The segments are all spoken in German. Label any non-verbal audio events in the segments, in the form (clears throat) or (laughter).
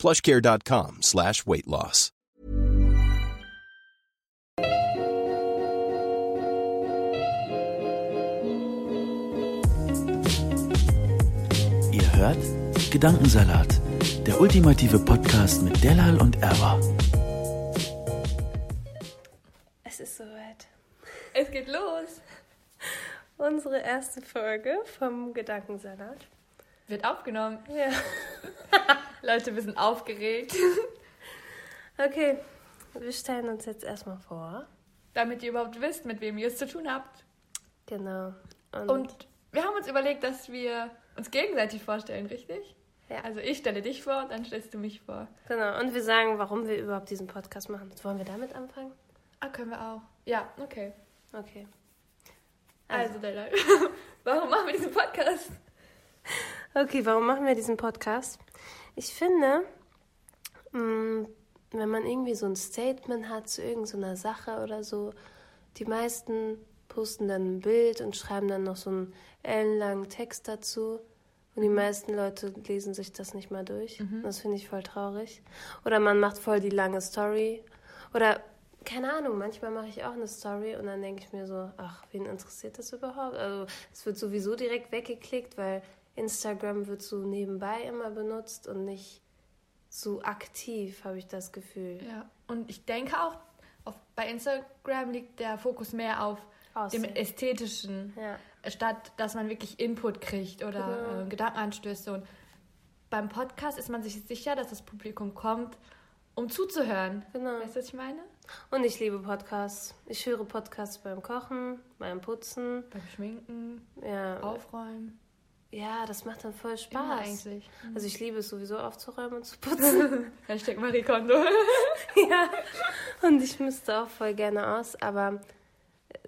plushcare.com slash weight loss. Ihr hört Gedankensalat, der ultimative Podcast mit Delal und Erwa. Es ist soweit. Es geht los. Unsere erste Folge vom Gedankensalat. Wird aufgenommen. Ja. (laughs) Leute, wir sind aufgeregt. Okay, wir stellen uns jetzt erstmal vor. Damit ihr überhaupt wisst, mit wem ihr es zu tun habt. Genau. Und wir haben uns überlegt, dass wir uns gegenseitig vorstellen, richtig? Ja. Also ich stelle dich vor, dann stellst du mich vor. Genau. Und wir sagen, warum wir überhaupt diesen Podcast machen. Wollen wir damit anfangen? Ah, können wir auch. Ja, okay. Okay. Also, Della, (laughs) warum machen wir diesen Podcast? Okay, warum machen wir diesen Podcast? Ich finde, mh, wenn man irgendwie so ein Statement hat zu irgendeiner Sache oder so, die meisten posten dann ein Bild und schreiben dann noch so einen ellenlangen Text dazu. Und die meisten Leute lesen sich das nicht mal durch. Das finde ich voll traurig. Oder man macht voll die lange Story. Oder, keine Ahnung, manchmal mache ich auch eine Story und dann denke ich mir so, ach, wen interessiert das überhaupt? Also, es wird sowieso direkt weggeklickt, weil Instagram wird so nebenbei immer benutzt und nicht so aktiv, habe ich das Gefühl. Ja, und ich denke auch, auf, bei Instagram liegt der Fokus mehr auf dem Aussehen. Ästhetischen, Ja. statt dass man wirklich Input kriegt oder Genau. äh, Gedankenanstöße. Und beim Podcast ist man sich sicher, dass das Publikum kommt, um zuzuhören. Genau. Weißt du, was ich meine? Und ich liebe Podcasts. Ich höre Podcasts beim Kochen, beim Putzen. Beim Schminken, Ja, Aufräumen. Ja das macht dann voll Spaß. eigentlich. Also ich liebe es sowieso aufzuräumen und zu (laughs) putzen. Hashtag Marie Kondo. (laughs) ja. Und ich müsste auch voll gerne aus, aber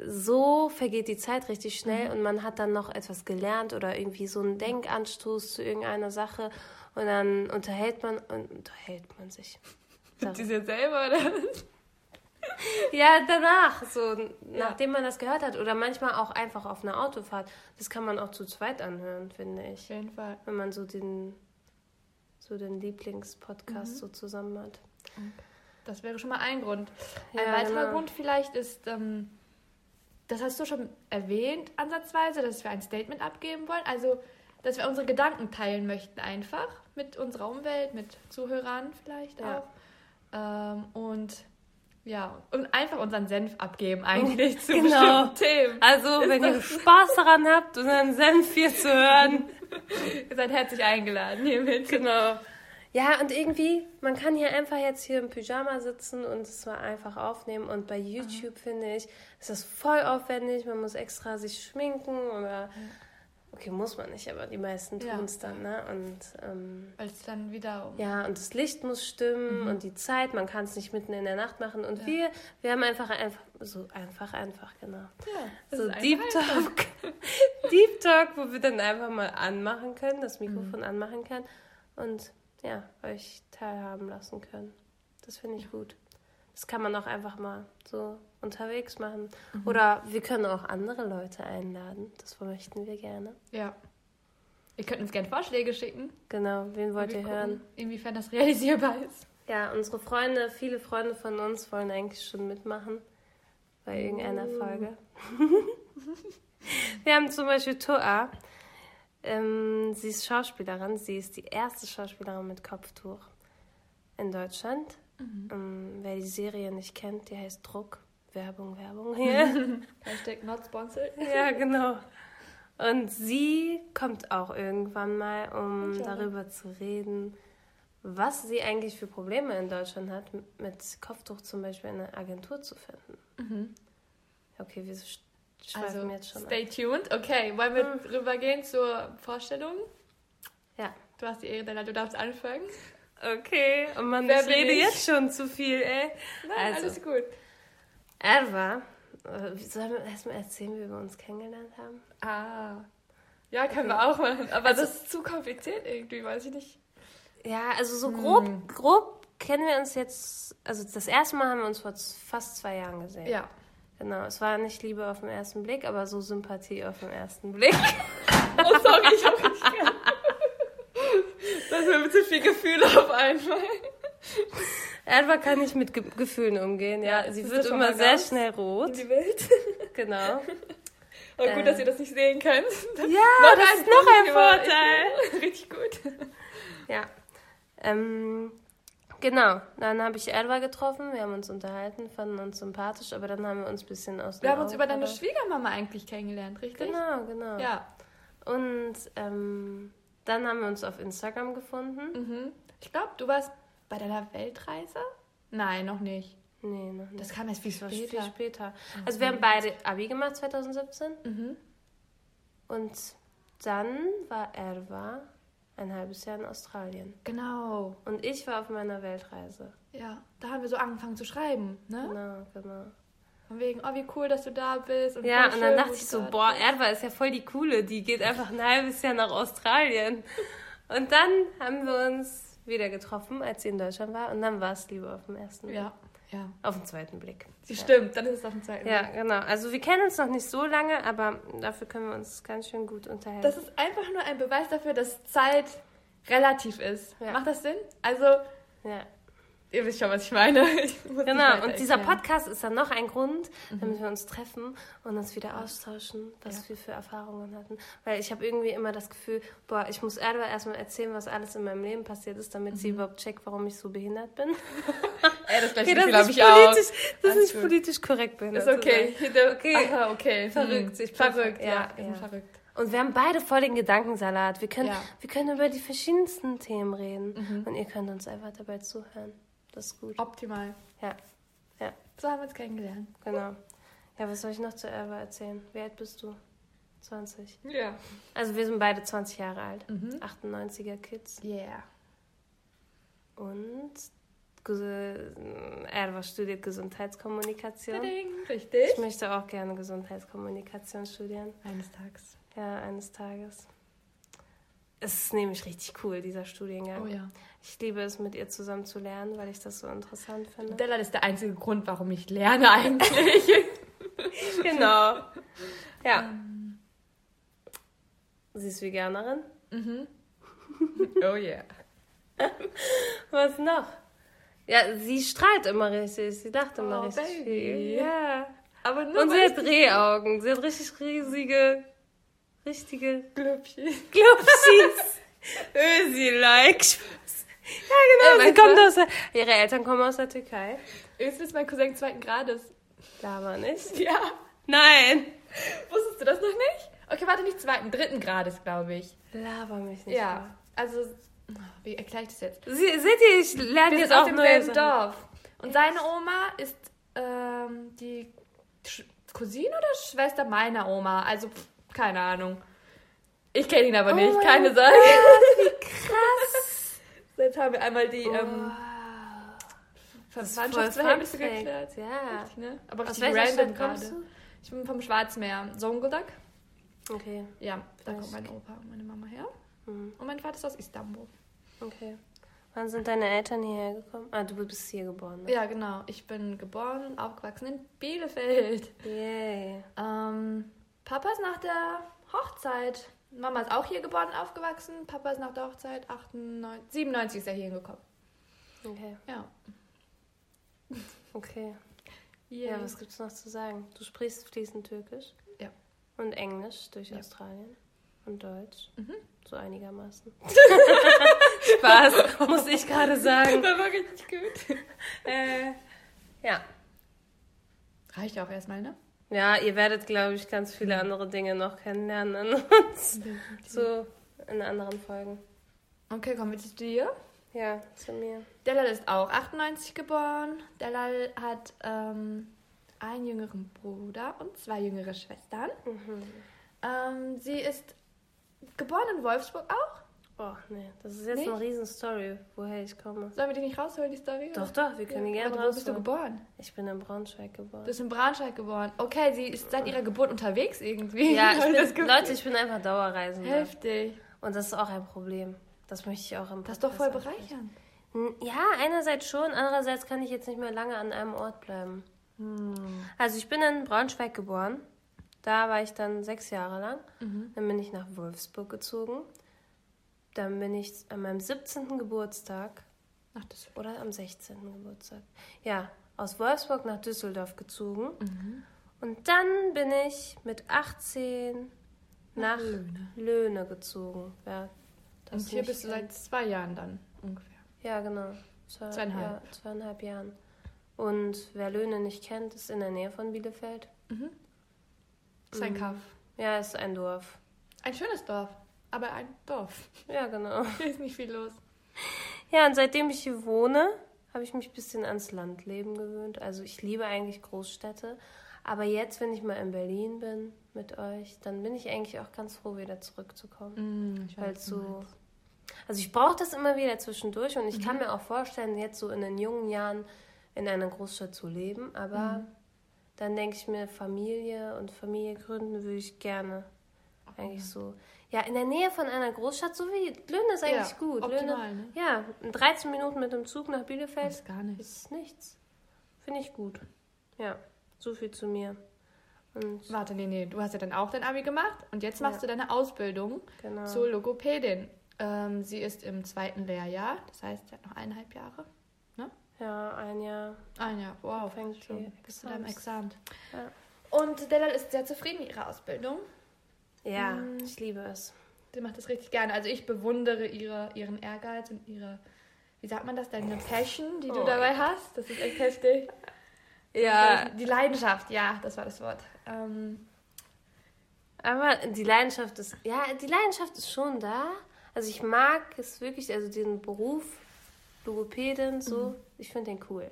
so vergeht die Zeit richtig schnell und man hat dann noch etwas gelernt oder irgendwie so einen Denkanstoß zu irgendeiner Sache und dann unterhält man und unterhält man sich. (laughs) Die sind selber, oder? Ja, danach, so nachdem man das gehört hat oder manchmal auch einfach auf einer Autofahrt. Das kann man auch zu zweit anhören, finde ich. Auf jeden Fall. Wenn man so den so den Lieblingspodcast so zusammen hat. Das wäre schon mal ein Grund. Ja, ein weiterer genau. Grund vielleicht ist, ähm, das hast du schon erwähnt, ansatzweise, dass wir ein Statement abgeben wollen. Also, dass wir unsere Gedanken teilen möchten, einfach mit unserer Umwelt, mit Zuhörern vielleicht Ja. auch. Ähm, und ja, und einfach unseren Senf abgeben, eigentlich zu Genau. bestimmten Themen. Also, wenn ihr Spaß daran habt, unseren Senf hier zu hören. (laughs) Ihr seid herzlich eingeladen hiermit. Genau. Ja, und irgendwie, man kann hier einfach jetzt hier im Pyjama sitzen und es mal einfach aufnehmen. Und bei YouTube finde ich, ist das voll aufwendig. Man muss extra sich schminken oder. Okay, muss man nicht, aber die meisten Ja. tun es dann, ne? Und ähm, Weil es dann wieder um ja, und das Licht muss stimmen und die Zeit, man kann es nicht mitten in der Nacht machen. Und wir, wir haben einfach einfach so einfach, einfach, genau. Ja, So Deep Talk. (laughs) Deep Talk, wo wir dann einfach mal anmachen können, das Mikrofon anmachen können und ja, euch teilhaben lassen können. Das finde ich gut. Das kann man auch einfach mal so unterwegs machen. Oder wir können auch andere Leute einladen. Das möchten wir gerne. Ja. Ihr könnt uns gerne Vorschläge schicken. Genau, wen wollt ihr gucken, hören? Inwiefern das (laughs) realisierbar ist. Ja, unsere Freunde, viele Freunde von uns wollen eigentlich schon mitmachen bei irgendeiner Folge. (laughs) Wir haben zum Beispiel Toa. Ähm, sie ist Schauspielerin. Sie ist die erste Schauspielerin mit Kopftuch in Deutschland. Ähm, wer die Serie nicht kennt, die heißt Druck. Werbung, Werbung hier. (laughs) Hashtag not sponsored. ja, genau. Und sie kommt auch irgendwann mal, um darüber zu reden, was sie eigentlich für Probleme in Deutschland hat, mit Kopftuch zum Beispiel eine Agentur zu finden. Okay, wir sch- schweifen Also, jetzt schon stay tuned. Okay, wollen wir rübergehen zur Vorstellung? ab. Ja, Du hast die Ehre, Della, du darfst anfangen. Okay, und man, Wer ich rede ich? jetzt schon zu viel, ey. Nein, Also. alles gut. Erwa, äh, sollen wir erstmal erzählen, wie wir uns kennengelernt haben? Ah. Ja, können wir auch machen. Aber das ist zu kompliziert irgendwie, weiß ich nicht. Ja, also so grob, grob kennen wir uns jetzt, also das erste Mal haben wir uns vor fast zwei Jahren gesehen. Ja. Genau, es war nicht Liebe auf den ersten Blick, aber so Sympathie auf den ersten Blick. (laughs) Oh, sorry, ich habe nicht. Das sind zu viel Gefühle auf einmal. Erwa kann nicht mit Ge Gefühlen umgehen, ja. Ja, Sie wird das immer sehr schnell rot. Die Welt. (laughs) Genau. Oh, gut, Äh. dass ihr das nicht sehen könnt. Ja, (laughs) das ist noch ein Vorteil. (laughs) Richtig gut. Ja. Ähm, genau. Dann habe ich Erwa getroffen, wir haben uns unterhalten, fanden uns sympathisch, aber dann haben wir uns ein bisschen aus Wir haben uns über deine. Schwiegermama eigentlich kennengelernt, richtig? Genau, genau. Ja. Und ähm, dann haben wir uns auf Instagram gefunden. Mhm. Ich glaube, du warst bei deiner Weltreise? Nein, noch nicht. Nee, noch nicht. Das kam erst viel Das später. viel später. Also wir haben beide Abi gemacht 2017 Mhm. und dann war Erwa ein halbes Jahr in Australien. Genau. Und ich war auf meiner Weltreise. Ja, da haben wir so angefangen zu schreiben, ne? Genau, genau. Von wegen, oh, wie cool, dass du da bist. Und Ja, und dann dachte ich so, boah. Erwa ist ja voll die coole, die geht einfach ein halbes Jahr nach Australien. Und dann haben wir uns wieder getroffen, als sie in Deutschland war. Und dann war es Liebe auf den ersten Blick. Ja, ja. Auf den zweiten Blick. Sie stimmt, dann ist es auf dem zweiten. Ja, Blick. genau. Also wir kennen uns noch nicht so lange, aber dafür können wir uns ganz schön gut unterhalten. Das ist einfach nur ein Beweis dafür, dass Zeit relativ ist. Ja. Macht das Sinn? Also, ja. Ihr wisst schon, was ich meine. (laughs) Ich Genau, und dieser. Podcast ist dann noch ein Grund, damit wir uns treffen und uns wieder austauschen, was Ja. wir für Erfahrungen hatten. Weil ich habe irgendwie immer das Gefühl, boah, ich muss Erwa erstmal erzählen, was alles in meinem Leben passiert ist, damit sie überhaupt checkt, warum ich so behindert bin. (laughs) Ey, das gleiche Okay, Gefühl habe ich auch. politisch, das Alles ist gut. politisch korrekt behindert Ist okay. Okay. Aha, okay. Verrückt, Hm. ich bin verrückt, ver- ja. ja, sind ja. verrückt. Und wir haben beide voll den Gedankensalat. Wir können, Ja. wir können über die verschiedensten Themen reden. Mhm. Und ihr könnt uns einfach dabei zuhören. Das ist gut. Optimal. Ja, ja, So haben wir uns kennengelernt. genau. Ja, was soll ich noch zu Erwa erzählen? Wie alt bist du? 20. Ja. Also wir sind beide 20 Jahre alt. Mhm. 98er Kids. Yeah. Und Erwa studiert Gesundheitskommunikation. Richtig. Ich möchte auch gerne Gesundheitskommunikation studieren. Eines Tages. Ja, eines Tages. Es ist nämlich richtig cool, dieser Studiengang. Oh ja. Ich liebe es, mit ihr zusammen zu lernen, weil ich das so interessant finde. Della ist der einzige Grund, warum ich lerne eigentlich. (laughs) Genau. Ja. Sie ist Veganerin. mhm. (laughs) Oh yeah. Was noch? Ja, sie strahlt immer richtig. Sie lacht immer Oh, richtig Baby. viel. Ja. Aber nur Und sie hat Drehaugen. Sie hat richtig riesige, richtige Glöppchen. Glubschis. (laughs) Ösi-like. Ja, genau. Ey, sie kommt aus der, ihre Eltern kommen aus der Türkei. Jetzt ist mein Cousin zweiten Grades. Aber nicht. Ja. Nein. Wusstest du das noch nicht? Okay, warte, nicht zweiten, dritten Grades, glaube ich. Laber mich nicht. Ja. Also, wie erkläre ich das jetzt? Sie, seht ihr, ich lerne jetzt aus auch dem neue selben Sachen. Dorf. Und seine Oma ist ähm, die Sch Cousine oder Schwester meiner Oma. Also, pff, keine Ahnung. Ich kenne ihn aber Oh nicht, mein keine Sorge. (laughs) Krass. Jetzt haben wir einmal die ähm, ist voll Verwandtschaftsverhältnisse geklärt. Ja. Richtig, ne? Aber Aus richtig welcher random gerade. Ich bin vom Schwarzmeer. Zonguldak. Okay, Ja, da kommt mein Opa und meine Mama her. Mhm. Und mein Vater ist aus Istanbul. okay. Wann sind deine Eltern hierher gekommen? Ah, du bist hier geboren, ne? Ja, genau. Ich bin geboren und aufgewachsen in Bielefeld. Yay. Ähm, Papa ist nach der Hochzeit. Mama ist auch hier geboren und aufgewachsen. Papa ist nach der Hochzeit 98, 97 ist er hier hingekommen. Okay, Ja. okay. Yeah. Ja, was gibt's noch zu sagen? Du sprichst fließend Türkisch. Ja. Und Englisch durch Ja. Australien. Und Deutsch. Mhm. So einigermaßen. (laughs) Spaß, muss ich gerade sagen. Das war richtig gut. Äh, ja. Reicht auch erstmal, ne? Ja, ihr werdet, glaube ich, ganz viele andere Dinge noch kennenlernen (laughs) uns. So in anderen Folgen. Okay, kommen wir zu dir. Ja, zu mir. Delal ist auch 98 geboren. Delal hat ähm, einen jüngeren Bruder und zwei jüngere Schwestern. Mhm. Ähm, sie ist geboren in Wolfsburg auch. Boah, nee, das ist jetzt Nicht? eine Riesenstory, woher ich komme. Sollen wir die nicht rausholen, die Story? Doch, oder? doch, wir können die Ja, gerne warte, wo bist du rausholen. geboren? Ich bin in Braunschweig geboren. Du bist in Braunschweig geboren. Okay, sie ist seit ihrer Geburt unterwegs irgendwie. ja, (laughs) ich bin. Leute, ich bin einfach Dauerreisender. Heftig. Und das ist auch ein Problem. Das möchte ich auch im Das ist doch voll ansprechen. Ja, einerseits schon, andererseits kann ich jetzt nicht mehr lange an einem Ort bleiben. Hm. Also ich bin in Braunschweig geboren. Da war ich dann sechs Jahre lang. Mhm. Dann bin ich nach Wolfsburg gezogen. Dann bin ich an meinem 17. Geburtstag Ach, das oder am 16. Geburtstag. Ja, aus Wolfsburg nach Düsseldorf gezogen. Mhm. Und dann bin ich mit 18 nach, Löhne. Löhne gezogen. Ja, das Und hier bist du seit zwei Jahren dann ungefähr. Ja, genau. Zwei, Zweieinhalb. Ja, zweieinhalb Jahren. Und wer Löhne nicht kennt, ist in der Nähe von Bielefeld. Das ist ein Kaff. Ja, ist ein Dorf. Ein schönes Dorf, aber ein Dorf. Ja, genau. (laughs) Hier ist nicht viel los. Ja, und seitdem ich hier wohne, habe ich mich ein bisschen ans Landleben gewöhnt. Also ich liebe eigentlich Großstädte. Aber jetzt, wenn ich mal in Berlin bin mit euch, dann bin ich eigentlich auch ganz froh, wieder zurückzukommen. Mm, ich Weil so. Also ich brauche das immer wieder zwischendurch und ich kann mir auch vorstellen, jetzt so in den jungen Jahren in einer Großstadt zu leben. Aber dann denke ich mir, Familie und Familie gründen würde ich gerne. Eigentlich so. Ja, in der Nähe von einer Großstadt, so wie Löhne ist eigentlich Ja, gut. optimal, Löhne, ne? Ja, in 13 Minuten mit dem Zug nach Bielefeld ist gar nichts. ist nichts. Finde ich gut. Ja, so viel zu mir. Und Warte, nee, nee, du hast ja dann auch dein Abi gemacht und jetzt machst Ja. du deine Ausbildung genau. zur Logopädin. Ähm, sie ist im zweiten Lehrjahr, das heißt, sie hat noch eineinhalb Jahre. Ja, ein Jahr. Ein Jahr, wow, Fängt schon. Bis zu deinem. Examen. Ja. Und Delal ist sehr zufrieden mit ihrer Ausbildung. Ja, Mm. ich liebe es. Sie macht das richtig gerne. Also ich bewundere ihre, ihren Ehrgeiz und ihre, wie sagt man das, deine Passion, die du Oh, dabei hast. Das ist echt heftig. Ja, Die Leidenschaft, ja, das war das Wort. Ähm, aber die Leidenschaft ist, ja, die Leidenschaft ist schon da. Also ich mag es wirklich, also den Beruf Logopädin, so, ich finde den cool.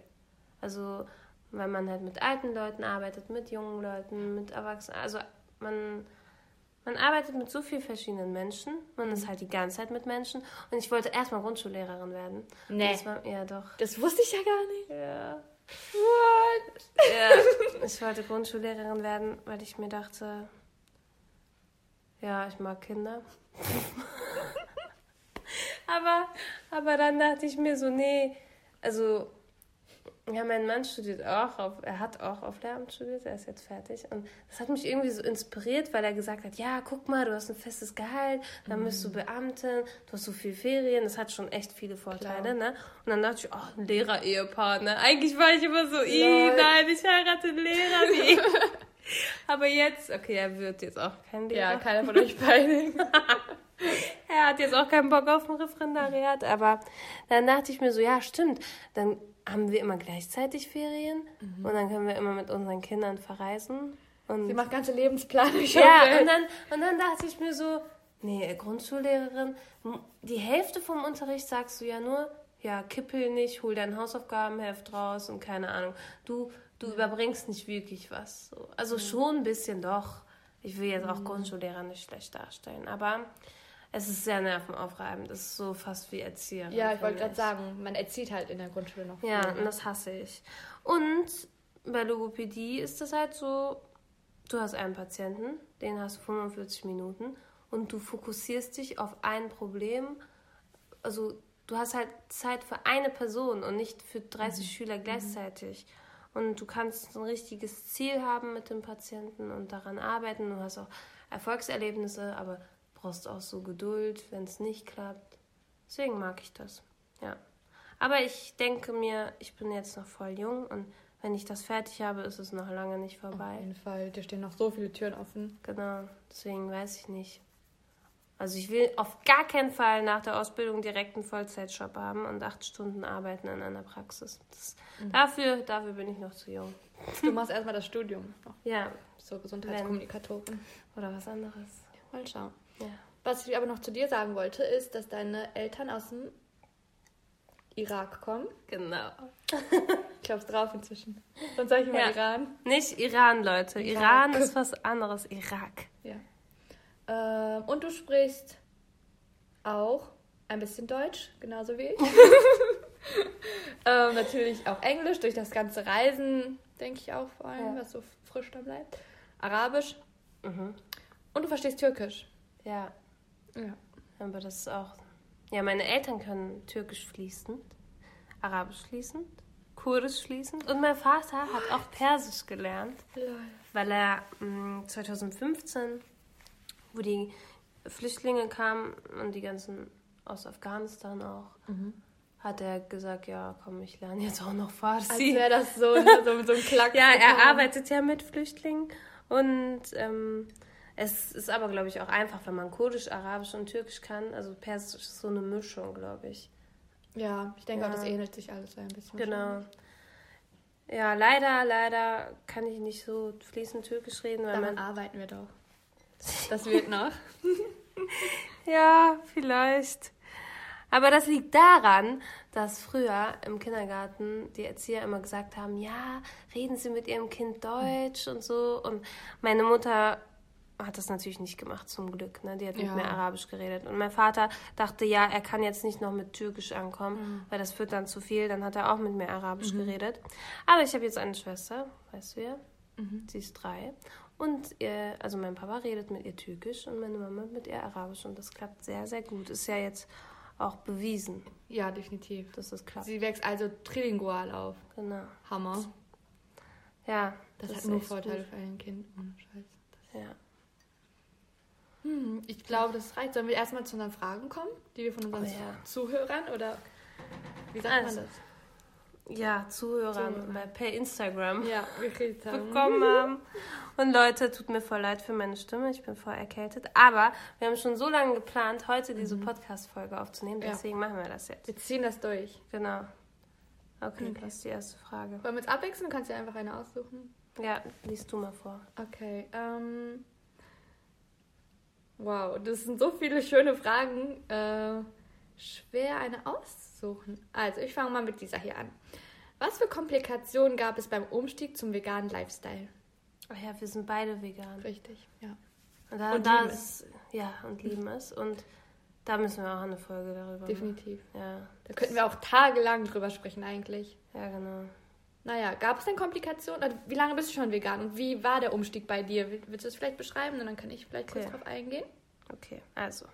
Also, weil man halt mit alten Leuten arbeitet, mit jungen Leuten, mit Erwachsenen. Also man, man arbeitet mit so vielen verschiedenen Menschen. Man ist halt die ganze Zeit mit Menschen. Und ich wollte erstmal Grundschullehrerin werden. Nee. Das war, ja, doch. das wusste ich ja gar nicht. Ja. What? Ja, ich wollte Grundschullehrerin werden, weil ich mir dachte, ja, ich mag Kinder. (laughs) aber, aber dann dachte ich mir so, nee, also, ja, mein Mann studiert auch, auf, er hat auch auf Lehramt studiert, er ist jetzt fertig. Und das hat mich irgendwie so inspiriert, weil er gesagt hat, ja, guck mal, du hast ein festes Gehalt, dann bist du Beamtin, du hast so viel Ferien, das hat schon echt viele Vorteile, ne? Und dann dachte ich, oh, ein Lehrer-Ehepaar, ne? Eigentlich war ich immer so, nein, ich heirate einen Lehrer. (laughs) Aber jetzt, okay, er wird jetzt auch kein Lehrer. Ja, keiner von euch beiden. (laughs) Er hat jetzt auch keinen Bock auf ein Referendariat, aber dann dachte ich mir so, ja, stimmt, dann haben wir immer gleichzeitig Ferien und dann können wir immer mit unseren Kindern verreisen. Und Sie macht ganze Lebensplanung ja, und dann, und dann dachte ich mir so, nee, Grundschullehrerin, die Hälfte vom Unterricht sagst du ja nur, ja, kippel nicht, hol dein Hausaufgabenheft raus und keine Ahnung. Du, du überbringst nicht wirklich was. So. Also schon ein bisschen doch. Ich will jetzt auch Grundschullehrer nicht schlecht darstellen, aber es ist sehr nervenaufreibend. Es ist so fast wie Erzieher. Ja, ich wollte gerade sagen, man erzieht halt in der Grundschule noch. Ja, viel, ne? und das hasse ich. Und bei Logopädie ist es halt so, du hast einen Patienten, den hast du 45 Minuten und du fokussierst dich auf ein Problem. Also du hast halt Zeit für eine Person und nicht für 30 Schüler gleichzeitig. Und du kannst ein richtiges Ziel haben mit dem Patienten und daran arbeiten. Du hast auch Erfolgserlebnisse, aber brauchst auch so Geduld, wenn es nicht klappt. Deswegen mag ich das. Ja. Aber ich denke mir, ich bin jetzt noch voll jung und wenn ich das fertig habe, ist es noch lange nicht Auf vorbei. jeden Fall, dir stehen noch so viele Türen offen. Genau, deswegen weiß ich nicht. Also ich will auf gar keinen Fall nach der Ausbildung direkt einen Vollzeitjob haben und acht Stunden arbeiten in einer Praxis. Das, dafür, dafür bin ich noch zu jung. Du machst erstmal das Studium noch. Ja, So Gesundheitskommunikatorin. oder was anderes. Mal schauen. Ja. Was ich aber noch zu dir sagen wollte, ist, dass deine Eltern aus dem Irak kommen. Genau. Ich glaub's drauf inzwischen. Sonst sag ich immer Ja. Iran. Nicht Iran, Leute. Irak. Iran ist was anderes. Irak. Ja. Ähm, und du sprichst auch ein bisschen Deutsch, genauso wie ich. (laughs) ähm, natürlich auch Englisch, durch das ganze Reisen, denke ich auch vor allem, Ja. was so frisch da bleibt. Arabisch Mhm. und du verstehst Türkisch. Ja, Ja. aber das ist auch. Ja, meine Eltern können Türkisch fließend, Arabisch fließend, Kurdisch fließend und mein Vater hat auch Persisch gelernt, weil er mh, 2015, wo die Flüchtlinge kamen und die ganzen aus Afghanistan auch, hat er gesagt, ja, komm, ich lerne jetzt auch noch Als Farsi. wäre das so, so, so ein (laughs) Klack. Ja, er arbeitet ja mit Flüchtlingen und ähm, es ist aber, glaube ich, auch einfach, wenn man Kurdisch, Arabisch und Türkisch kann. Also Persisch ist so eine Mischung, glaube ich. Ja, ich denke auch, das Ja. ähnelt sich alles ein bisschen. Genau. Ja, leider, leider kann ich nicht so fließend Türkisch reden, weil Daran man... arbeiten wir doch. (laughs) Das wird noch. (laughs) Ja, vielleicht. Aber das liegt daran, dass früher im Kindergarten die Erzieher immer gesagt haben, ja, reden Sie mit Ihrem Kind Deutsch und so. Und meine Mutter hat das natürlich nicht gemacht, zum Glück. Ne? Die hat mit Ja. mir Arabisch geredet. Und mein Vater dachte, ja, er kann jetzt nicht noch mit Türkisch ankommen, weil das wird dann zu viel. Dann hat er auch mit mir Arabisch geredet. Aber ich habe jetzt eine Schwester, weißt du ja. Sie ist drei. Und ihr, also mein Papa redet mit ihr Türkisch und meine Mama mit ihr Arabisch. Und das klappt sehr, sehr gut. Ist ja jetzt auch bewiesen, Ja, definitiv. dass das klappt. Sie wächst also trilingual auf. Genau. Hammer. Ja, Das, ist hat nur Vorteile gut. für ein Kind. Ohne Scheiß. Ja. Hm, ich glaube, das reicht. Sollen wir erstmal zu unseren Fragen kommen, die wir von unseren Oh ja. Zuhörern oder wie sagt Also, man ja, Zuhörer Zuhörer. bei- per Instagram das? Ja, bekommen haben. Und Leute, tut mir voll leid für meine Stimme, ich bin voll erkältet. Aber wir haben schon so lange geplant, heute diese Podcast-Folge aufzunehmen, Ja. deswegen machen wir das jetzt. Wir ziehen das durch. Genau. Okay, Okay. das ist die erste Frage. Wollen wir uns abwechseln? Du kannst dir einfach eine aussuchen. Ja, liest du mal vor. Okay. Ähm, wow, das sind so viele schöne Fragen. Äh, schwer eine auszusuchen. Also, ich fange mal mit dieser hier an. Was für Komplikationen gab es beim Umstieg zum veganen Lifestyle? Ach ja, wir sind beide vegan. Richtig, ja. Und, da, Und da ist, Ja, und lieben es. Und da müssen wir auch eine Folge darüber machen. Definitiv. Ja, Da könnten wir auch tagelang drüber sprechen eigentlich. ja, genau. Naja, gab es denn Komplikationen? Oder wie lange bist du schon vegan? Und wie war der Umstieg bei dir? Will- Willst du das vielleicht beschreiben? Und dann kann ich vielleicht kurz Okay. drauf eingehen. Okay, also.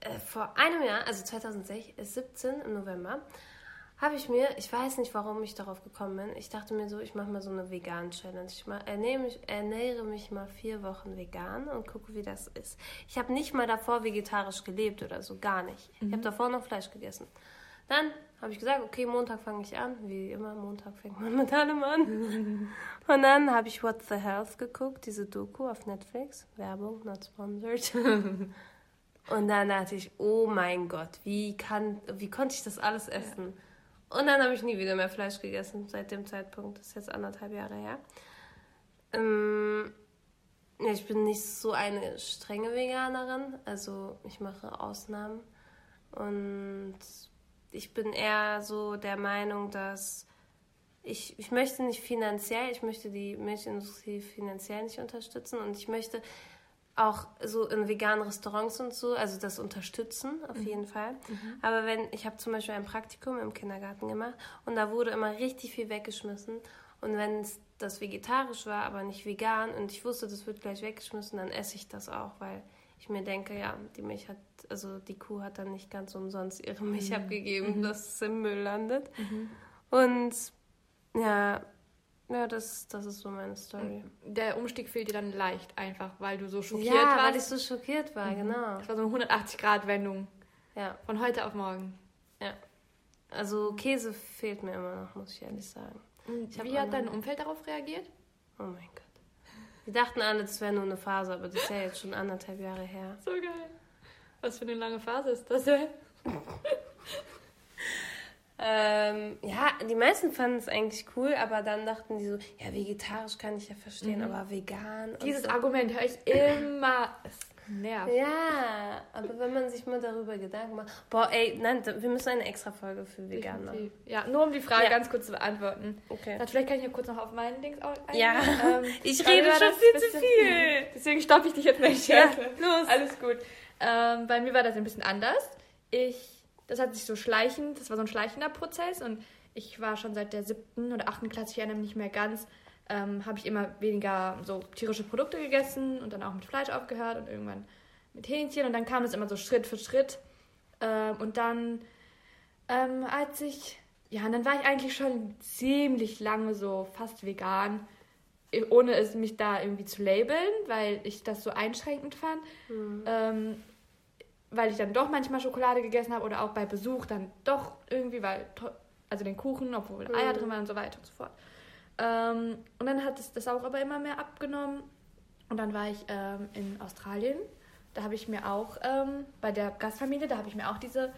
Äh, vor einem Jahr, also 2017 im November, habe ich mir, ich weiß nicht, warum ich darauf gekommen bin, ich dachte mir so, ich mache mal so eine Vegan-Challenge. Ich ernähre, mich, ernähre mich mal vier Wochen vegan und gucke, wie das ist. Ich habe nicht mal davor vegetarisch gelebt oder so, gar nicht. Ich habe davor noch Fleisch gegessen. Dann habe ich gesagt, okay, Montag fange ich an. Wie immer, Montag fängt man (laughs) mit allem an. (laughs) Und dann habe ich What the Health geguckt, diese Doku auf Netflix. Werbung, not sponsored. (laughs) Und dann dachte ich, oh mein Gott, wie, kann, wie konnte ich das alles essen? Und dann habe ich nie wieder mehr Fleisch gegessen seit dem Zeitpunkt. Das ist jetzt anderthalb Jahre her. Ähm, ja, ich bin nicht so eine strenge Veganerin. Also ich mache Ausnahmen. Und ich bin eher so der Meinung, dass ich, ich möchte nicht finanziell, ich möchte die Milchindustrie finanziell nicht unterstützen und ich möchte auch so in veganen Restaurants und so, also das unterstützen auf jeden Fall. Aber wenn, ich habe zum Beispiel ein Praktikum im Kindergarten gemacht und da wurde immer richtig viel weggeschmissen und wenn es das vegetarisch war, aber nicht vegan und ich wusste, das wird gleich weggeschmissen, dann esse ich das auch, weil ich mir denke, ja, die Milch hat, also die Kuh hat dann nicht ganz umsonst ihre Milch abgegeben, dass es im Müll landet. Und ja, ja, das, das ist so meine Story. Der Umstieg fiel dir dann leicht, einfach, weil du so schockiert Ja, weil ich warst. so schockiert war, genau. Das war so eine 180-Grad-Wendung. Ja, Von heute auf morgen. ja. Also Käse fehlt mir immer noch, muss ich ehrlich sagen. Ich Wie hat dein Umfeld darauf reagiert? Oh mein Gott. Die dachten alle, das wäre nur eine Phase, aber das ist ja jetzt schon anderthalb Jahre her. So geil. Was für eine lange Phase ist das denn? (laughs) Ähm, ja, die meisten fanden es eigentlich cool, aber dann dachten die so, ja, vegetarisch kann ich ja verstehen, aber vegan. Dieses so. Argument höre ich immer. Nervt. Ja, aber wenn man sich mal darüber Gedanken macht. Boah, ey, nein, wir müssen eine extra Folge für vegan machen. Definitiv. Ja, nur um die Frage Ja. ganz kurz zu beantworten. Okay. Dann vielleicht kann ich ja kurz noch auf meinen Dings eingehen. Ja, Ähm, (laughs) ich rede schon viel zu viel. (laughs) Deswegen stoppe ich dich jetzt nicht. Ja, los. Alles gut. Ähm, bei mir war das ein bisschen anders. ich, das hat sich so schleichend, das war so ein schleichender Prozess und ich war schon seit der siebten oder achten Klasse, ich erinnere mich nicht mehr ganz, ähm, habe ich immer weniger so tierische Produkte gegessen und dann auch mit Fleisch aufgehört und irgendwann mit Hähnchen und dann kam es immer so Schritt für Schritt. Ähm, und dann, ähm, als ich, ja, und dann war ich eigentlich schon ziemlich lange so fast vegan, ohne es mich da irgendwie zu labeln, weil ich das so einschränkend fand. Ähm, weil ich dann doch manchmal Schokolade gegessen habe oder auch bei Besuch dann doch irgendwie, weil, also den Kuchen, obwohl Eier drin waren und so weiter und so fort. Ähm, und dann hat es das auch aber immer mehr abgenommen. Und dann war ich ähm, in Australien. Da habe ich mir auch ähm, bei der Gastfamilie, da habe ich mir auch diese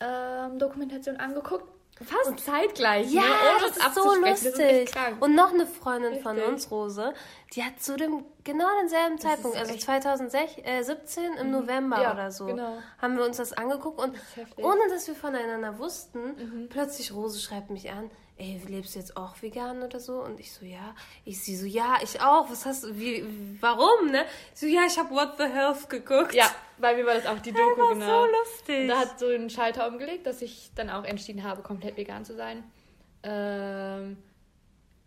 ähm, Dokumentation angeguckt. Fast zeitgleich. Ja, ne? Ohne das ist so. Das ist echt lustig. krank. Und noch eine Freundin von Richtig. uns, Rose, die hat zu dem genau denselben Zeitpunkt, ist also echt- 2017 im November Ja, oder so, genau. haben wir uns das angeguckt und ist heftig. ohne dass wir voneinander wussten, plötzlich Rose schreibt mich an, ey, lebst du jetzt auch vegan oder so? Und ich so, ja. Ich sie so, ja, ich auch. Was hast du, wie, warum, ne? Ich so, ja, ich habe What the Health geguckt. Ja, bei mir war das auch die Doku, war genau. so lustig. Und da hat so einen Schalter umgelegt, dass ich dann auch entschieden habe, komplett vegan zu sein. Ähm,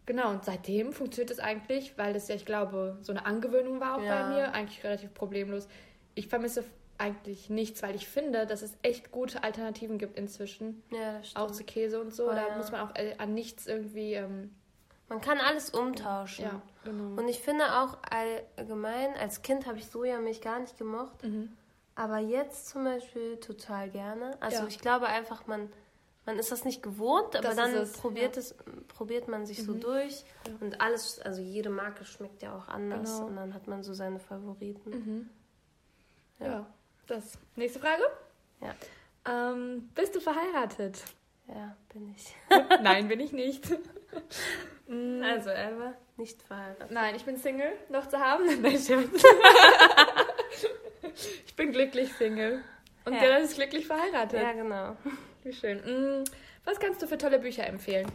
genau, und seitdem funktioniert es eigentlich, weil das ja, ich glaube, so eine Angewöhnung war auch Ja. bei mir, eigentlich relativ problemlos. Ich vermisse eigentlich nichts, weil ich finde, dass es echt gute Alternativen gibt inzwischen. Ja, das stimmt. Auch zu Käse und so. Oh, da ja. muss man auch äh, an nichts irgendwie. Ähm, Man kann alles umtauschen. ja, genau. Und ich finde auch allgemein, als Kind habe ich Sojamilch gar nicht gemocht. Mhm. Aber jetzt zum Beispiel total gerne. Also Ja. ich glaube einfach, man, man ist das nicht gewohnt, aber Das dann es, probiert, es, probiert man sich so durch. Ja. Und alles, also jede Marke schmeckt ja auch anders. Genau. Und dann hat man so seine Favoriten. Mhm. Ja. Das. Nächste Frage. Ja. Ähm, bist du verheiratet? Ja, bin ich. (laughs) Nein, bin ich nicht. Also Elva, nicht verheiratet. Nein, ich bin Single, noch zu haben. (laughs) Nein, Scherz. (laughs) ich bin glücklich Single. Und Ja. Dylan ist glücklich verheiratet. Ja, genau. Wie schön. Mm, Was kannst du für tolle Bücher empfehlen?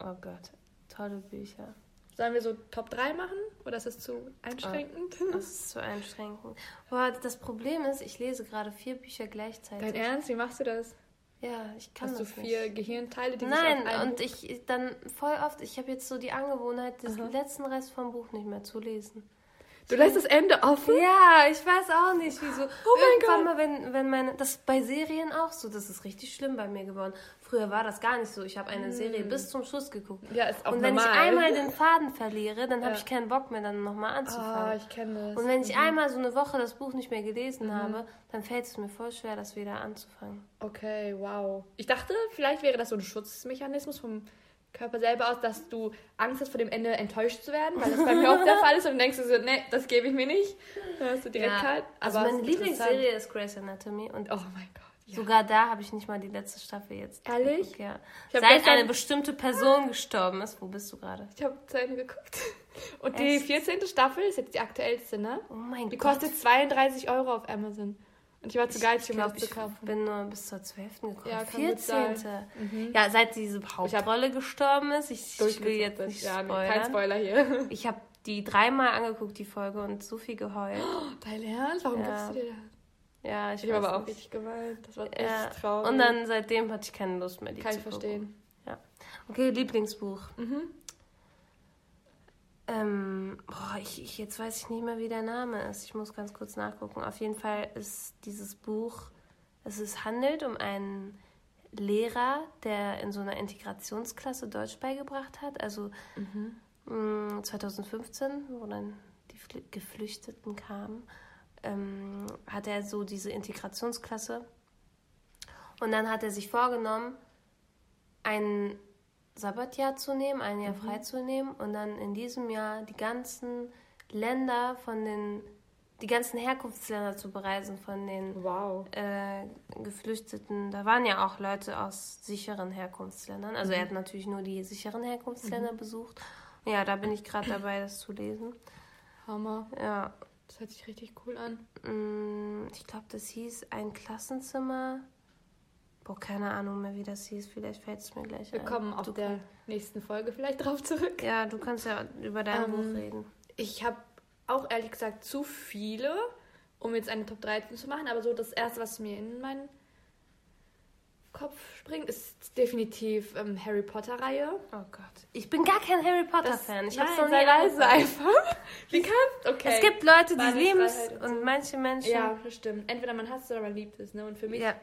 Oh Gott, tolle Bücher. Sollen wir so Top 3 machen? Oder ist das zu einschränkend? Das ist zu einschränkend. Boah, das Problem ist, ich lese gerade vier Bücher gleichzeitig. Dein Ernst? Wie machst du das? Ja, ich kann Hast du das vier nicht. Gehirnteile, die Nein, sich und ich ich- dann voll oft, ich habe jetzt so die Angewohnheit, den Aha. letzten Rest vom Buch nicht mehr zu lesen. Du lässt das Ende offen? Ja, ich weiß auch nicht, wieso. Oh mein Irgendwann mal, wenn, wenn meine. Das ist bei Serien auch so, das ist richtig schlimm bei mir geworden. Früher war das gar nicht so. Ich habe eine Serie bis zum Schluss geguckt. Ja, ist auch Und wenn normal. ich einmal (laughs) den Faden verliere, dann habe Ja. ich keinen Bock mehr, dann nochmal Ah, anzufangen. ich kenne das. Und wenn ich einmal so eine Woche das Buch nicht mehr gelesen Mhm. habe, dann fällt es mir voll schwer, das wieder anzufangen. Okay, wow. Ich dachte, vielleicht wäre das so ein Schutzmechanismus vom Körper selber aus, dass du Angst hast, vor dem Ende enttäuscht zu werden, weil das bei mir oft der (laughs) Fall ist und denkst du so, nee, das gebe ich mir nicht. Dann hast du direkt kalt. also Aber meine ist interessant. Lieblingsserie ist Grey's Anatomy und Oh mein Gott. Ja. sogar da habe ich nicht mal die letzte Staffel jetzt. Ehrlich? geguckt, Ja. Ich Seit eine bestimmte Person gestorben ist. Wo bist du gerade? Ich habe zu Ende geguckt. (laughs) Und die Echt? 14. Staffel ist jetzt die aktuellste, ne? Oh mein Die Gott. kostet 32 Euro auf Amazon. Und ich war zu geizig, Ich um das zu ich kaufen. bin nur bis zur 12. gekommen. Ja, kann gut sein. 14. Ja, seit diese Hauptrolle gestorben ist. Ich, ich will jetzt nicht ja, spoilern. kein Spoiler hier. Ich habe die dreimal angeguckt, die Folge, und so viel geheult. (gasps) Dein Ernst? Warum Ja. gibst du dir das? Ja, ich, Ich habe aber auch richtig geweint. Das war echt Ja. traurig. Und dann seitdem hatte ich keine Lust mehr, die Kann zu ich gucken. verstehen. Okay, Lieblingsbuch. Mhm. Ähm, boah, ich, ich, jetzt weiß ich nicht mehr, wie der Name ist. Ich muss ganz kurz nachgucken. Auf jeden Fall ist dieses Buch, es ist, handelt um einen Lehrer, der in so einer Integrationsklasse Deutsch beigebracht hat. Also mh, 2015, wo dann die Fl- Geflüchteten kamen, ähm, hat er so diese Integrationsklasse. Und dann hat er sich vorgenommen, ein Sabbatjahr zu nehmen, ein Jahr frei zu nehmen und dann in diesem Jahr die ganzen Länder von den, die ganzen Herkunftsländer zu bereisen von den Wow. äh, Geflüchteten. Da waren ja auch Leute aus sicheren Herkunftsländern. Also er hat natürlich nur die sicheren Herkunftsländer besucht. Ja, da bin ich gerade (clears throat) dabei, das zu lesen. Hammer. Ja, Das hört sich richtig cool an. Mm, Ich glaube, das hieß ein Klassenzimmer. Boah, keine Ahnung mehr, wie das hieß. Vielleicht fällt es mir gleich Wir ein. kommen auf Du der nächsten Folge vielleicht drauf zurück. Ja, du kannst ja über dein Ähm, Buch reden. Ich habe auch ehrlich gesagt zu viele, um jetzt eine Top 13 zu machen, aber so das erste, was mir in meinen Kopf springt, ist definitiv ähm, Harry Potter-Reihe. Oh Gott. Ich bin gar kein Harry Potter-Fan. Ich nie sei leise angefangen. einfach. (laughs) Wie kannst Okay. Es gibt Leute, die lieben es und so. und manche Menschen. Ja, das stimmt. Entweder man hasst es oder man liebt es, ne? Und für mich Ja.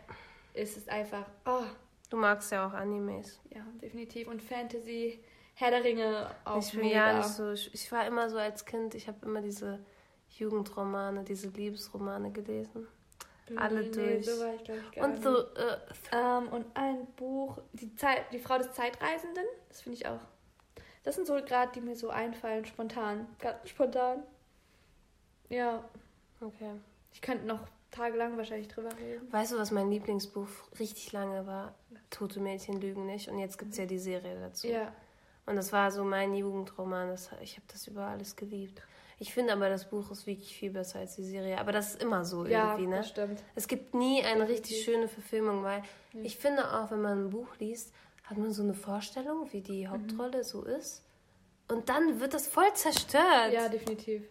ist es einfach, oh, Du magst ja auch Animes. ja, definitiv. Und Fantasy, Herr der Ringe auch ich bin mega. ja nicht so. Ich war immer so als Kind, ich habe immer diese Jugendromane, diese Liebesromane gelesen. Alle nee, durch. So war ich, ich, gar Und nicht. so, äh, Ähm, und ein Buch, die, Zeit, die Frau des Zeitreisenden, das finde ich auch. Das sind so gerade, die mir so einfallen, spontan. Ganz spontan. Ja, okay. ich könnte noch tagelang wahrscheinlich drüber reden. Weißt du, was mein Lieblingsbuch richtig lange war? Tote Mädchen lügen nicht. Und jetzt gibt es ja die Serie dazu. Ja, Und das war so mein Jugendroman. Das, ich habe das über alles geliebt. Ich finde aber, das Buch ist wirklich viel besser als die Serie. Aber das ist immer so ja irgendwie, ne? das stimmt. Es gibt nie eine Definitiv. richtig schöne Verfilmung, weil ich finde auch, wenn man ein Buch liest, hat man so eine Vorstellung, wie die Hauptrolle so ist. Und dann wird das voll zerstört. Ja, definitiv.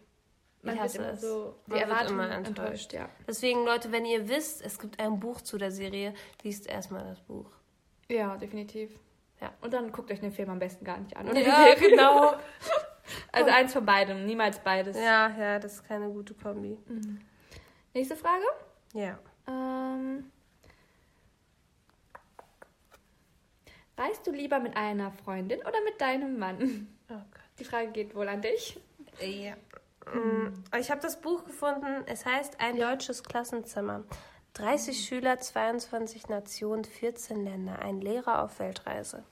Man Ich wird hasse immer es. so die Man wird Erwartungen immer enttäuscht. enttäuscht. ja. Deswegen, Leute, wenn ihr wisst, es gibt ein Buch zu der Serie, liest erstmal das Buch. Ja, definitiv. Ja. Und dann guckt euch den Film am besten gar nicht an. Oder Ja, genau. (laughs) Also eins von beidem, niemals beides. Ja, ja, das ist keine gute Kombi. Nächste Frage. Ja. Ähm, reist du lieber mit einer Freundin oder mit deinem Mann? Oh Gott. Die Frage geht wohl an dich. Ja. Mm, Ich habe das Buch gefunden. Es heißt Ein deutsches Klassenzimmer. 30 Schüler, 22 Nationen, 14 Länder. Ein Lehrer auf Weltreise.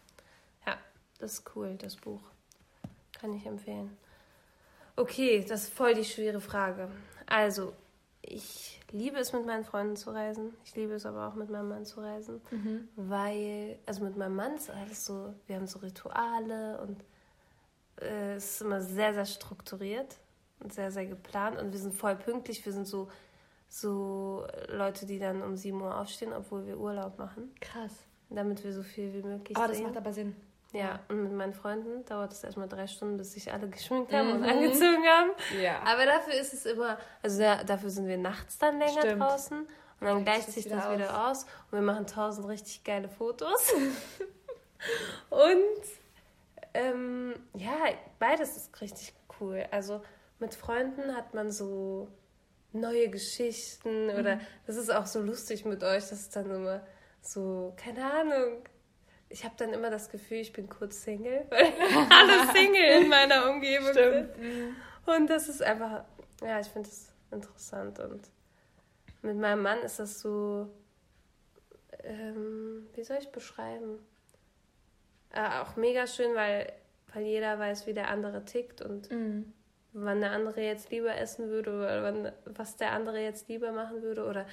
Ja, das ist cool, das Buch. Kann ich empfehlen. Okay, das ist voll die schwere Frage. Also, ich liebe es, mit meinen Freunden zu reisen. Ich liebe es aber auch, mit meinem Mann zu reisen. Weil, also mit meinem Mann ist alles so, wir haben so Rituale und äh, es ist immer sehr, sehr strukturiert und sehr, sehr geplant und wir sind voll pünktlich. Wir sind so, so Leute, die dann um 7 Uhr aufstehen, obwohl wir Urlaub machen, Krass. damit wir so viel wie möglich Aber das sehen. macht aber Sinn. Ja, und mit meinen Freunden dauert es erstmal drei Stunden, bis sich alle geschminkt haben und Mhm. angezogen haben. Ja. Aber dafür ist es immer, also da, dafür sind wir nachts dann länger Stimmt. draußen und dann Gleicht gleicht sich das wieder aus und wir machen tausend richtig geile Fotos. (laughs) und ähm, ja, beides ist richtig cool. Also mit Freunden hat man so neue Geschichten oder das ist auch so lustig mit euch, das ist dann immer so, keine Ahnung. Ich habe dann immer das Gefühl, ich bin kurz Single, weil (laughs) alle Single in meiner Umgebung sind. Und das ist einfach, ja, ich finde das interessant. Und mit meinem Mann ist das so, ähm, wie soll ich beschreiben? Äh, auch mega schön, weil, weil jeder weiß, wie der andere tickt und Mhm. wann der andere jetzt lieber essen würde oder wann, was der andere jetzt lieber machen würde. Oder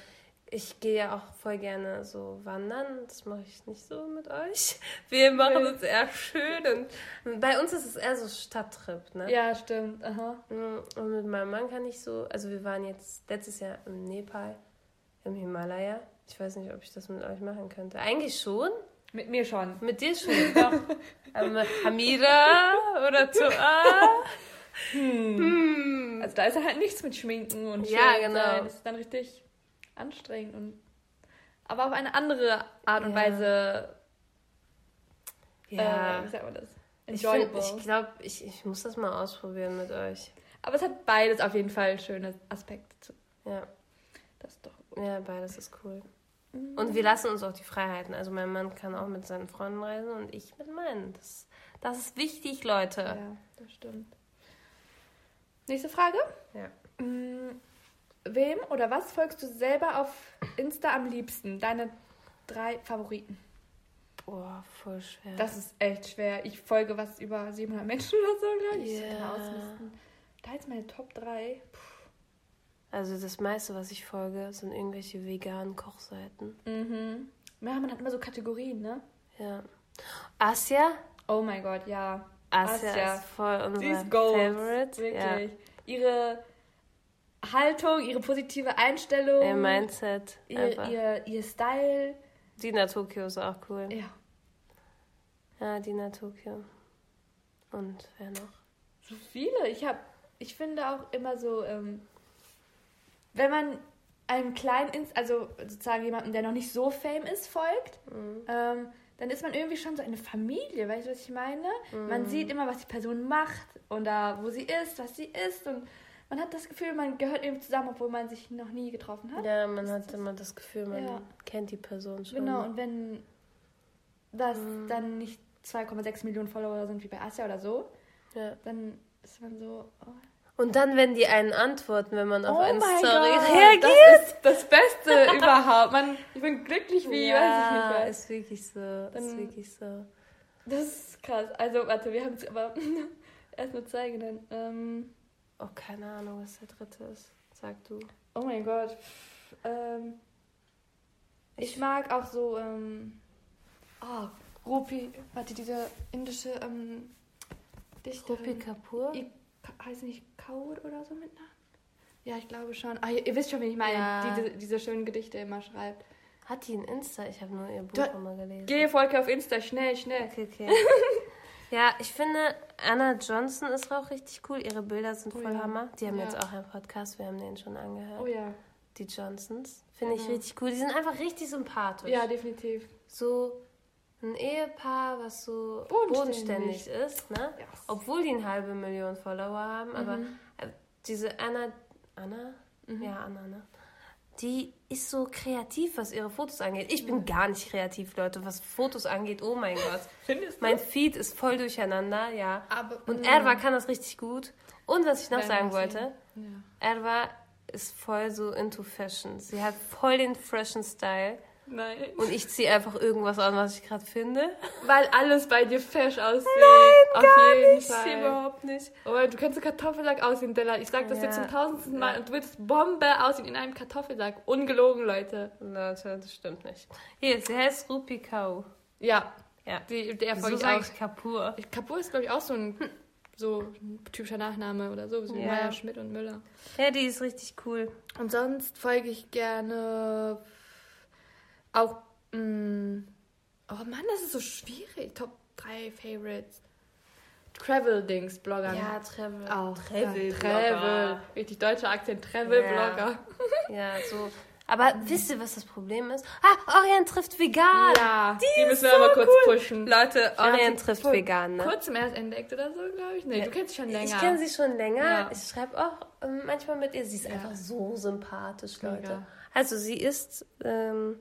ich gehe ja auch voll gerne so wandern. Das mache ich nicht so mit euch. (laughs) Wir machen es eher schön und bei uns ist es eher so Stadttrip, ne? Ja, stimmt. Aha. Mm, Und mit meinem Mann kann ich so, also wir waren jetzt letztes Jahr im Nepal, im Himalaya. Ich weiß nicht, ob ich das mit euch machen könnte. Eigentlich schon. Mit mir schon. Mit dir schon, (laughs) doch. Aber mit Hamida oder Toa. Hm. Also da ist halt nichts mit Schminken und Ja, schön genau. sein. Das ist dann richtig anstrengend und aber auf eine andere Art und Ja. Weise. Ja. Äh, wie sagt man das? ich Enjoyable. find- ich glaube, ich, ich muss das mal ausprobieren mit euch. aber es hat beides auf jeden Fall schöne Aspekte. Zu. Ja, Das ist doch gut. ja, beides ist cool. Und wir lassen uns auch die Freiheiten. Also mein Mann kann auch mit seinen Freunden reisen und ich mit meinen. Das, das ist wichtig, Leute. Ja, das stimmt. Nächste Frage. Ja. Mm, Wem oder was folgst du selber auf Insta am liebsten? Deine drei Favoriten. Boah, voll schwer. Das ist echt schwer. Ich folge was über 700 Menschen oder so, glaube ich. Ja. ausmisten. Da jetzt meine Top 3. Also das meiste, was ich folge, sind irgendwelche veganen Kochseiten. Mhm. Ja, man hat immer so Kategorien, ne? Ja. Asia? Oh mein Gott, ja. Asia, Asia. ist voll unser ist. Favorite. Wirklich. Ihre Haltung, ihre positive Einstellung. Ihr Mindset. ihr, ihr, ihr Style. Dina Tokio ist auch cool. Ja. Ja, Dina Tokio. Und wer noch? So viele. Ich habe, ich finde auch immer so, ähm, wenn man einem kleinen, Inst also sozusagen jemanden, der noch nicht so fame ist, folgt, ähm, dann ist man irgendwie schon so eine Familie, weißt du, was ich meine? Man sieht immer, was die Person macht oder wo sie ist, was sie ist und man hat das Gefühl, man gehört irgendwie zusammen, obwohl man sich noch nie getroffen hat. Ja, man hat immer das Gefühl, man Ja. kennt die Person schon. Genau, und wenn das dann nicht 2,6 Millionen Follower sind wie bei Asia oder so, Ja. dann ist man so, oh, Und dann, wenn die einen antworten, wenn man auf oh eine Story Gott, reagiert. das ist das Beste (laughs) überhaupt. Man, ich bin glücklich wie, weiß ich nicht ja, was. ist wirklich so. ist Dann- wirklich so. Das ist krass. Also, warte, wir haben es aber (laughs) erst nur zwei genannt. Ähm, Oh, keine Ahnung, was der dritte ist. Sag du. oh mein Gott. Ähm, ich mag auch so, ähm, oh, Rupi, warte, diese indische ähm, Dichterin. Rupi Kapoor? I, heißt nicht Kaur oder so mit Namen? Ja, ich glaube schon. Ah, ihr, ihr wisst schon, wie ich meine. Ja. Diese, diese schönen Gedichte immer schreibt. Hat die ein Insta? Ich habe nur ihr Buch Da- immer gelesen. Geh, Volker, auf Insta, schnell, schnell. Okay, okay. (laughs) ja, ich finde, Anna Johnson ist auch richtig cool. Ihre Bilder sind Oh voll ja. Hammer. Die haben Ja. jetzt auch einen Podcast, wir haben den schon angehört. Oh ja. Die Johnsons. Finde ich Genau. richtig cool. Die sind einfach richtig sympathisch. Ja, definitiv. So ein Ehepaar, was so Bodenständig. bodenständig ist, ne? Ja. Obwohl die eine halbe Million Follower haben, aber Mhm. äh, diese Anna, Anna? Ja, Anna, ne? Die ist so kreativ, was ihre Fotos angeht. Ich bin gar nicht kreativ, Leute, was Fotos angeht. Oh mein Gott. Findest Mein Feed ist voll durcheinander, ja. Aber, Und. Erwa kann das richtig gut. Und was ich noch sagen wollte, Ja. Erwa ist voll so into Fashion. Sie hat voll den freshen Style. Nein. Und ich ziehe einfach irgendwas an, was ich gerade finde. Weil alles bei dir fesch aussieht. Nein, Auf Gar jeden nicht, Fall. überhaupt nicht. Oh, du kannst so Kartoffelsack aussehen, Della. Ich sag das Ja. jetzt zum tausendsten Mal. Und du würdest Bombe aussehen in einem Kartoffelsack. Ungelogen, Leute. Leute, das stimmt nicht. Hier, sie heißt Rupi Kau. Ja. Ja. Die, der Wieso folge ich sag auch. ich Kapur? Kapur ist, glaube ich, auch so ein, so ein typischer Nachname oder so. So wie Ja. Meier, Schmidt und Müller. Ja, die ist richtig cool. Und sonst folge ich gerne auch. Mh, oh Mann, das ist so schwierig. Top 3 Favorites. Travel-Dings, Bloggern. Ja, Travel. auch. Travel. Ja, Travel. Richtig deutscher Akzent. Travel-Blogger. Ja, so. (laughs) Aber wisst ihr, was das Problem ist? Ah, Orient trifft vegan. Ja, die, ist müssen wir so aber kurz cool. pushen. Leute, Ja, Orient trifft vor vegan, ne? Kurzem erst entdeckt oder so, glaube ich. Nee, du kennst sie schon länger. Ich kenne sie schon länger. Ja. Ich schreibe auch ähm, manchmal mit ihr. Sie ist Ja. einfach so sympathisch, Leute. Mega. Also sie ist ähm,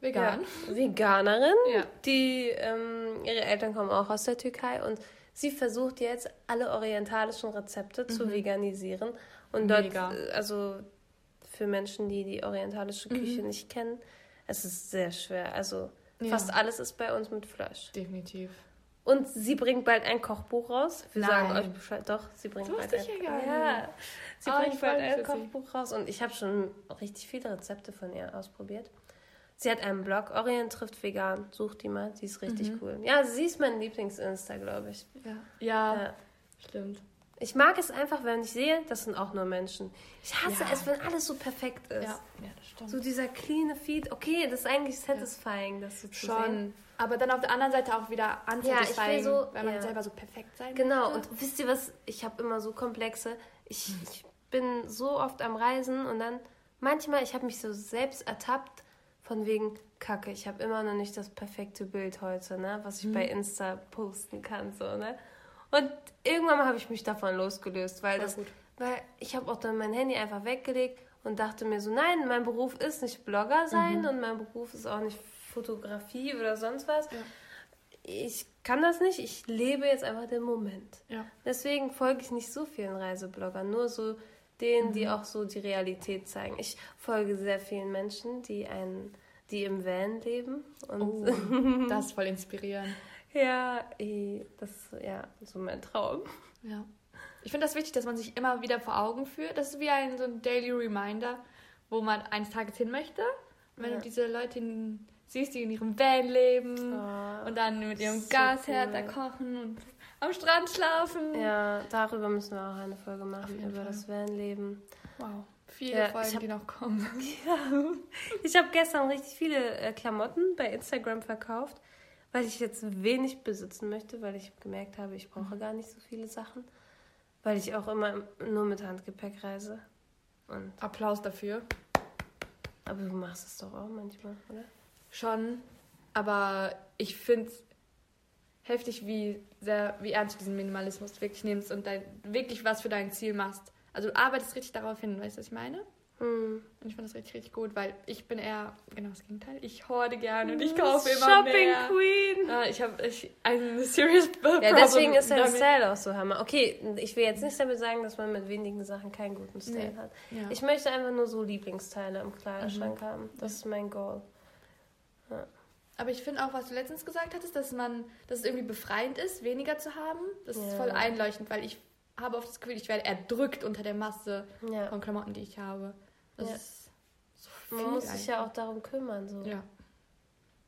Vegan. Ja, Veganerin. Ja. Die, ähm, ihre Eltern kommen auch aus der Türkei und sie versucht jetzt alle orientalischen Rezepte zu veganisieren. Und dort, Mhm. Mega. also für Menschen, die die orientalische Küche nicht kennen, es ist sehr schwer. Also Ja. fast alles ist bei uns mit Fleisch. Definitiv. Und sie bringt bald ein Kochbuch raus. Wir Nein. sagen euch Bescheid. Doch, sie bringt Das bald ein ja sie Ah, bringt ich bald ein sie. Kochbuch raus. Und ich habe schon richtig viele Rezepte von ihr ausprobiert. Sie hat einen Blog, Orient trifft vegan. Sucht die mal, die ist richtig Mhm. cool. Ja, sie ist mein Lieblings-Insta, glaube ich. Ja. Ja, Ja. stimmt. Ich mag es einfach, wenn ich sehe, das sind auch nur Menschen. Ich hasse Ja. es, wenn alles so perfekt ist. Ja, ja das stimmt. So dieser clean Feed. Okay, das ist eigentlich satisfying, das so zu sehen. Schon. Aber dann auf der anderen Seite auch wieder unsatisfying, will so- weil man ja. selber so perfekt sein Genau, möchte. und wisst ihr was? Ich habe immer so Komplexe. Ich, ich bin so oft am Reisen und dann manchmal, ich habe mich so selbst ertappt, von wegen Kacke, ich habe immer noch nicht das perfekte Bild heute, ne, was ich bei Insta posten kann, so, ne? Und irgendwann habe ich mich davon losgelöst, weil Voll das, gut. weil ich habe auch dann mein Handy einfach weggelegt und dachte mir so, nein, mein Beruf ist nicht Blogger sein und mein Beruf ist auch nicht Fotografie oder sonst was. Ja. Ich kann das nicht, ich lebe jetzt einfach den Moment. Ja. Deswegen folge ich nicht so vielen Reisebloggern, nur so denen, die auch so die Realität zeigen. Ich folge sehr vielen Menschen, die einen, die im Van leben. Und Oh, (laughs) das ist voll inspirierend. ja, eh, das ist ja so mein Traum. Ja. Ich finde das wichtig, dass man sich immer wieder vor Augen führt. Das ist wie ein so ein Daily Reminder, wo man eines Tages hin möchte. Und wenn Ja. du diese Leute in, siehst, die in ihrem Van leben Oh, und dann mit ihrem so Gasherd cool. da kochen und am Strand schlafen. Ja, darüber müssen wir auch eine Folge machen, über Fall. das Vanleben. Wow. Viele Ja, ich Folgen, hab- die noch kommen. (laughs) Ich habe gestern richtig viele äh, Klamotten bei Instagram verkauft, weil ich jetzt wenig besitzen möchte, weil ich gemerkt habe, ich brauche gar nicht so viele Sachen, weil ich auch immer nur mit Handgepäck reise. Und Applaus dafür. Aber du machst es doch auch manchmal, oder? Schon, aber ich finde es heftig, wie sehr, wie ernst du diesen Minimalismus wirklich nimmst und dein, wirklich was für dein Ziel machst. Also du arbeitest richtig darauf hin, weißt du, was ich meine? Hm. Und ich finde das richtig, richtig gut, weil ich bin eher genau das Gegenteil. Ich horde gerne und ich kaufe immer Shopping mehr. Queen. Äh, ich habe ich, ein serious (laughs) Ja, problem deswegen ist dein. Style auch so hammer. Okay, ich will jetzt nicht damit sagen, dass man mit wenigen Sachen keinen guten Style Nee. hat. Ja. Ich möchte einfach nur so Lieblingsteile im Kleiderschrank haben. Das ist mein Goal. Aber ich finde auch, was du letztens gesagt hattest, dass man, dass es irgendwie befreiend ist, weniger zu haben. Das ist Ja. voll einleuchtend, weil ich habe oft das Gefühl, ich werde erdrückt unter der Masse Ja. von Klamotten, die ich habe. Das Ja. ist so viel Man muss sich ja auch darum kümmern. So. Ja.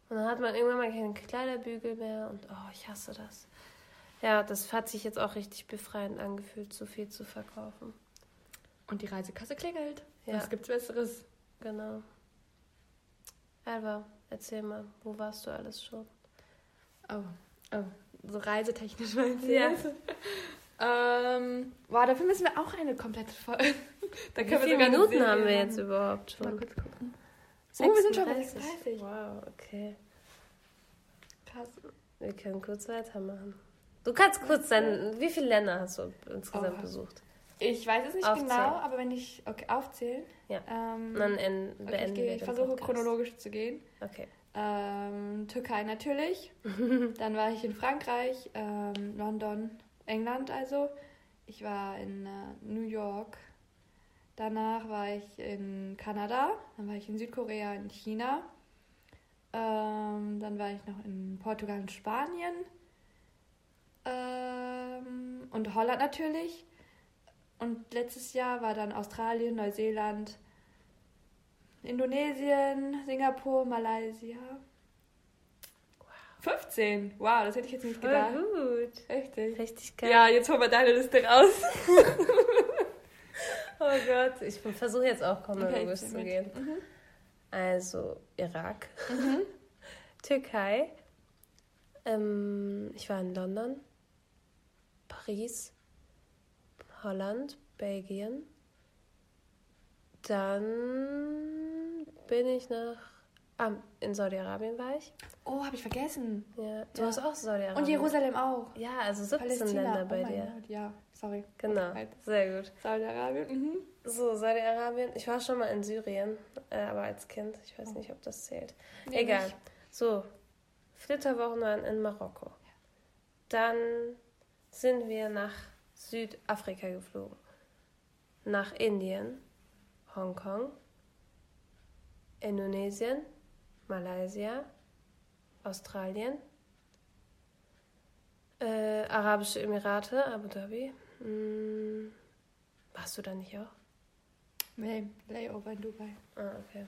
Und dann hat man irgendwann mal keinen Kleiderbügel mehr und oh, ich hasse das. Ja, das hat sich jetzt auch richtig befreiend angefühlt, so viel zu verkaufen. Und die Reisekasse klingelt. Ja. Was gibt's Besseres? Genau. Alva, erzähl mal, wo warst du alles schon? Oh, oh. So reisetechnisch meinst du Ja. ähm, boah, dafür müssen wir auch eine komplette Folge. (laughs) da Wie können wir viele eine Minuten haben wir jetzt überhaupt Mal schon? kurz gucken. Oh, wir sind schon bei 36. 36. Wow, okay. Krass. Wir können kurz weitermachen. Du kannst kurz sein, wie viele Länder hast du insgesamt Oh. besucht? Ich weiß es nicht Aufzählen. genau, aber wenn ich okay, aufzählen. Ja. Ähm, Dann en- okay, ich, gehe, ich versuche Podcast. chronologisch zu gehen. Okay. Ähm, Türkei natürlich. (laughs) Dann war ich in Frankreich, ähm, London, England also. Ich war in äh, New York. Danach war ich in Kanada. Dann war ich in Südkorea, in China. Ähm, dann war ich noch in Portugal und Spanien. Ähm, und Holland natürlich. Und letztes Jahr war dann Australien, Neuseeland, Indonesien, Singapur, Malaysia. 15. Wow, das hätte ich jetzt nicht Voll gedacht. gut. Richtig. Richtig geil. Ja, jetzt hol mal deine Liste raus. (laughs) Oh Gott, ich versuche jetzt auch chronologisch Okay, zu gehen. Mhm. Also Irak, (laughs) Türkei, ähm, ich war in London, Paris, Holland, Belgien. Dann bin ich nach. Ah, in Saudi-Arabien war ich. Oh, habe ich vergessen. Ja, du Ja. hast auch Saudi-Arabien. Und Jerusalem auch. Ja, also 17 Palästina. Länder bei oh dir. Gott, ja, sorry. Genau, sehr gut. Saudi-Arabien. Mhm. So, Saudi-Arabien. Ich war schon mal in Syrien, äh, aber als Kind. Ich weiß nicht, ob das zählt. Nee, Egal. nicht. So, Flitterwochen waren in Marokko. Dann sind wir nach Südafrika geflogen. Nach Indien, Hongkong, Indonesien, Malaysia, Australien, äh, Arabische Emirate, Abu Dhabi. Hm, warst du da nicht auch? Nee, Layover in Dubai. Ah, okay.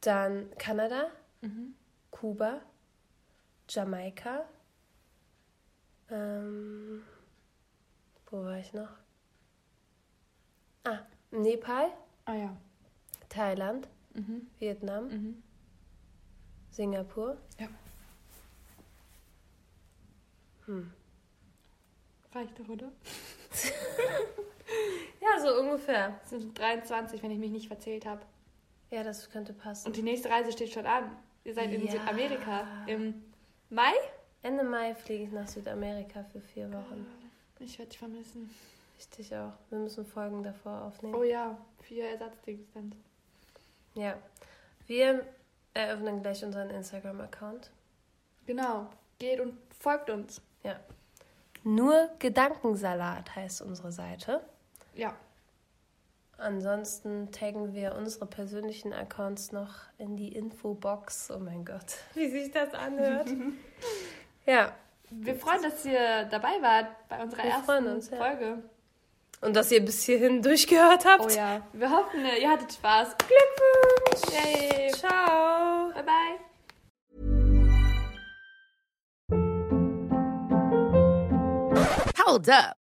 Dann Kanada, Mhm. Kuba, Jamaika. Ähm, wo war ich noch? Ah, Nepal, Ah ja. Thailand, Mhm. Vietnam, Mhm. Singapur. Ja. Hm. Reicht doch, oder? (laughs) Ja, so ungefähr. Es sind 23, wenn ich mich nicht verzählt habe. Ja, das könnte passen. Und die nächste Reise steht schon an. Ihr seid in Ja. Südamerika im Mai? Ende Mai fliege ich nach Südamerika für vier Wochen. Ich werde dich vermissen. Richtig auch. Wir müssen Folgen davor aufnehmen. Oh ja, vier Ersatzdings dann. Ja. Wir eröffnen gleich unseren Instagram-Account. Genau. Geht und folgt uns. Ja. Nur Gedankensalat heißt unsere Seite. Ja. Ansonsten taggen wir unsere persönlichen Accounts noch in die Infobox. Oh mein Gott, (laughs) wie sich das anhört. (laughs) ja. Wir freuen, dass ihr dabei wart bei unserer Wir ersten uns, ja. Folge. Und dass ihr bis hierhin durchgehört habt. Oh ja. Wir hoffen, ihr hattet Spaß. Glückwunsch! Yay! Ciao. Bye bye! Hold up.